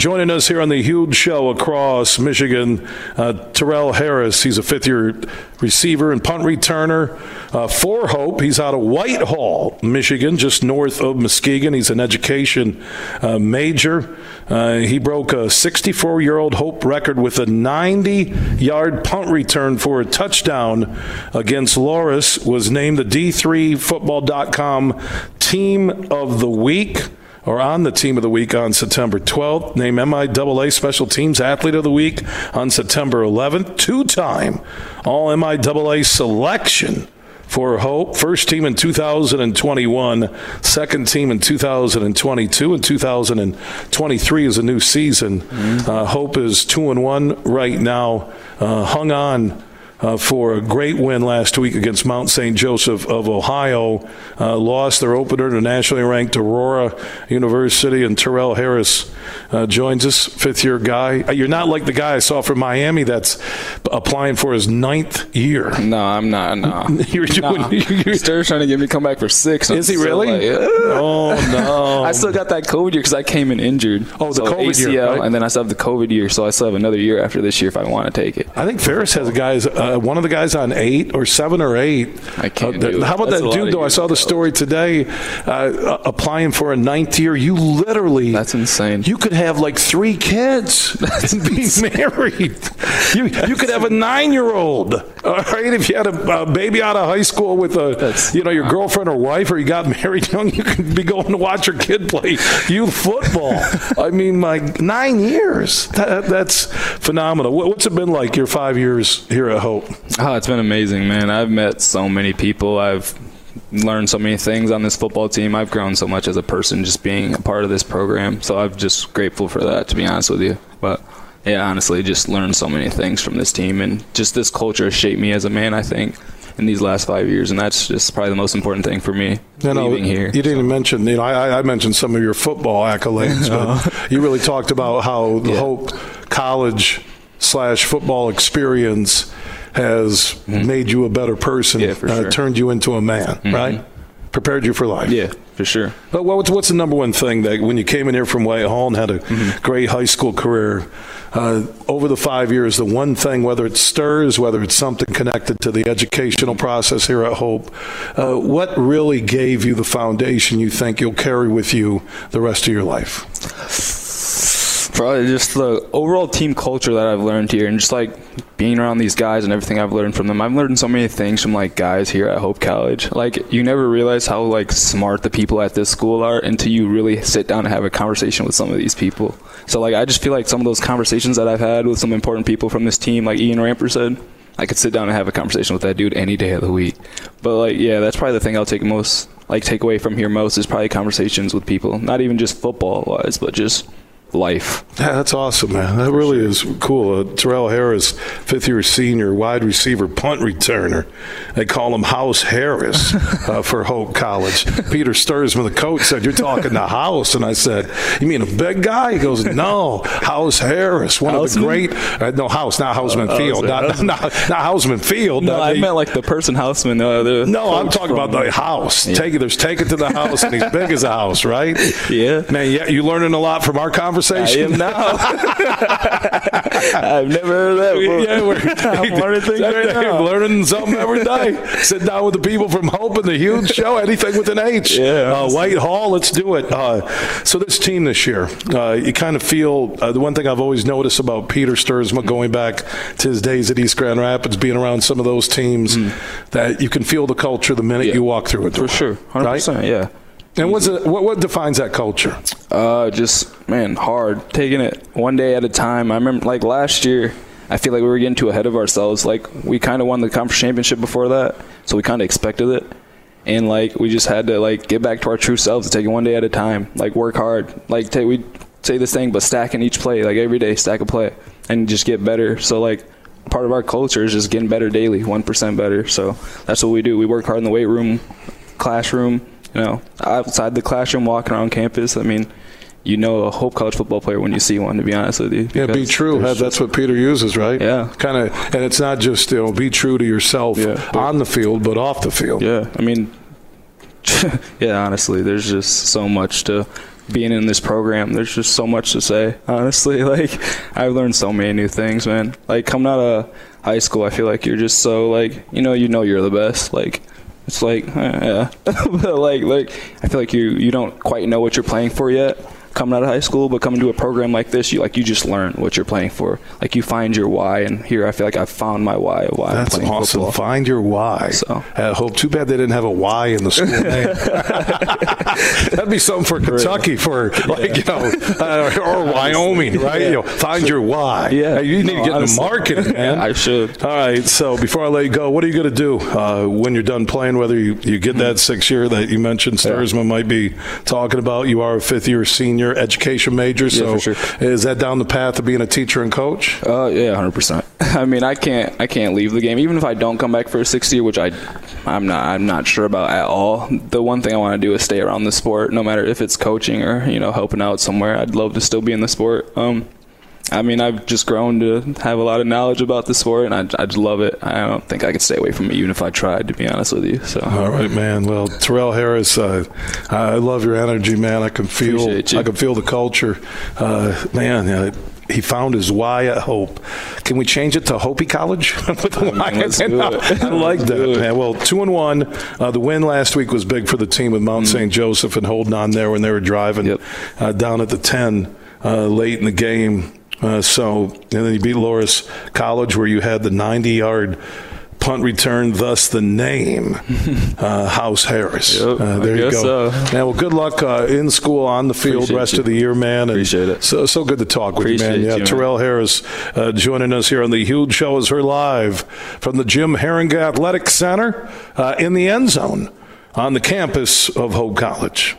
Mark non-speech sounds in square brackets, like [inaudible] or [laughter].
Joining us here on the huge show across Michigan, uh, Terrell Harris. He's a fifth year receiver and punt returner uh, for Hope. He's out of Whitehall, Michigan, just north of Muskegon. He's an education uh, major. Uh, he broke a 64 year old Hope record with a 90 yard punt return for a touchdown against Loras. Was named the D3Football.com Team of the Week or on the Team of the Week on September 12th. Named MIAA Special Teams Athlete of the Week on September 11th. Two time All MIAA selection for Hope. First team in 2021, second team in 2022, and 2023 is a new season. Mm-hmm. Uh, Hope is two and one right now. Uh, hung on uh, for a great win last week against Mount St. Joseph of Ohio. Uh, lost their opener to nationally ranked Aurora University, and Terrell Harris uh, joins us, fifth year guy. Uh, you're not like the guy I saw from Miami that's applying for his ninth year. No, I'm not. No, [laughs] [laughs] you're doing. You're trying to get me come back for six. Is he really? Like. Oh no! [laughs] I still got that COVID year because I came in injured. Oh, the so COVID ACL, year, right? and then I still have the COVID year, so I still have another year after this year if I want to take it. I think Ferris has a guys. Uh, one of the guys on eight or seven or eight. I can't. Uh, how about That's that dude though? I saw the story today, uh, applying for a ninth year. You literally. That's insane. You could have like three kids [laughs] and be married. You you could have a nine year old. All right, if you had a, a, baby out of high school with a That's, you know your girlfriend or wife, or you got married young, you could be going to watch your kid play youth football. I mean, my nine years. That, that's phenomenal. What's it been like your five years here at Hope? Oh, it's been amazing, man. I've met so many people. I've learned so many things on this football team. I've grown so much as a person just being a part of this program. So I'm just grateful for that, to be honest with you. But yeah, honestly, just learned so many things from this team, and just this culture shaped me as a man. I think in these last five years, and that's just probably the most important thing for me. You know, here. You didn't mention, you know, I, I, mentioned some of your football accolades, but [laughs] you really talked about how the yeah. Hope College slash football experience has mm-hmm. made you a better person, yeah, uh, sure. turned you into a man, mm-hmm. right? Prepared you for life. Yeah, for sure. But what's, what's the number one thing that when you came in here from Whitehall and had a mm-hmm. great high school career, uh, over the five years, the one thing, whether it stirs, whether it's something connected to the educational process here at Hope, uh, what really gave you the foundation you think you'll carry with you the rest of your life? Probably just the overall team culture that I've learned here, and just like being around these guys and everything I've learned from them. I've learned so many things from like guys here at Hope College. Like you never realize how like smart the people at this school are until you really sit down and have a conversation with some of these people. So like I just feel like some of those conversations that I've had with some important people from this team, like Ian Ramper said, I could sit down and have a conversation with that dude any day of the week. But like yeah, that's probably the thing I'll take most like take away from here most is probably conversations with people. Not even just football wise, but just life. Yeah, that's awesome, man. That really is cool. Uh, Terrell Harris, fifth year senior, wide receiver, punt returner. They call him House Harris [laughs] uh, for Hope College. Peter Stuursma, the coach, said, You're talking to House. And I said, You mean a big guy? He goes, No, House Harris, one of the great. Uh, no, House, not Houseman uh, Field. Not, not, not, Houseman Field. No, I meant like the person Houseman. no, I'm talking about the house. Yeah. Take it, there's take it to the house, and he's big as a house, right? [laughs] Yeah. Man, yeah, you learning a lot from our conversation conversation? I am now. [laughs] I've never heard of that before. Yeah, we're [laughs] I'm learning things right now. Learning something every day. [laughs] Sit down with the people from Hope and the huge show, anything with an H. Yeah. Uh, Whitehall, let's do it. Uh, so this team this year, uh, you kind of feel uh, the one thing I've always noticed about Peter Stuursma going back to his days at East Grand Rapids, being around some of those teams, mm. that you can feel the culture the minute yeah. you walk through it. For sure, 100%, right? yeah. And what's it, what, what defines that culture? Uh, just man, hard taking it one day at a time. I remember like last year, I feel like we were getting too ahead of ourselves. Like we kind of won the conference championship before that, so we kind of expected it, and like we just had to like get back to our true selves take it one day at a time. Like work hard. Like take, we say this thing, but stacking each play. Like every day, stack a play and just get better. So like part of our culture is just getting better daily, one percent better. So that's what we do. We work hard in the weight room, classroom you know, outside the classroom, walking around campus. I mean, you know a Hope College football player when you see one. To be honest with you, yeah, be true. That's what Peter uses, right? Yeah, kind of, and it's not just you know be true to yourself yeah, on the field, but off the field. Yeah, I mean, [laughs] yeah, honestly, there's just so much to being in this program. There's just so much to say. [laughs] Honestly, like I've learned so many new things, man. Like coming out of high school, I feel like you're just so like you know you know you're the best. Like it's like eh, [laughs] yeah, like like I feel like you you don't quite know what you're playing for yet coming out of high school, but coming to a program like this, you like you just learn what you're playing for. Like you find your why, and here I feel like I've found my why. Why That's I'm playing awesome. Football. Find your why. So. I hope. Too bad they didn't have a Y in the school [laughs] name. [laughs] That'd be something for Kentucky, for like you know, uh, or [laughs] Wyoming, right? You know, find your why. Yeah. You need No, to get honestly. into marketing, [laughs] man. I should. All right. So before I let you go, what are you going to do uh, when you're done playing? Whether you, you get that six year that you mentioned, Stuursma might be talking about. You are a fifth year senior education major, so sure. is that down the path of being a teacher and coach? Uh, yeah, hundred percent. [laughs] I mean, I can't, I can't leave the game, even if I don't come back for a sixth year, which I, I'm not, I'm not sure about at all. The one thing I want to do is stay around the sport, no matter if it's coaching or you know helping out somewhere. I'd love to still be in the sport. Um, I mean, I've just grown to have a lot of knowledge about the sport, and I, I just love it. I don't think I could stay away from it, even if I tried, to be honest with you. So, All right, man. Well, Terrell Harris, uh, I love your energy, man. I can feel, I can feel the culture, uh, man. Uh, he found his why at Hope. Can we change it to Hopi College [laughs] with the do it. I like that, man. Well, two and one. Uh, the win last week was big for the team with Mount St. Joseph and holding on there when they were driving Mm. Yep. uh, down at the ten uh, late in the game. Uh, so, and then you beat Loras College, where you had the 90 yard punt return, thus the name [laughs] uh, House Harris. Yep, uh, there you go. so. Man, well, good luck uh, in school, on the field, Appreciate rest you. of the year, man. And Appreciate it. So, so good to talk with you, man. Yeah, you, man. Terrell Harris uh, joining us here on the Huge Show is her live from the Jim Herringa Athletic Center uh, in the end zone on the campus of Hope College.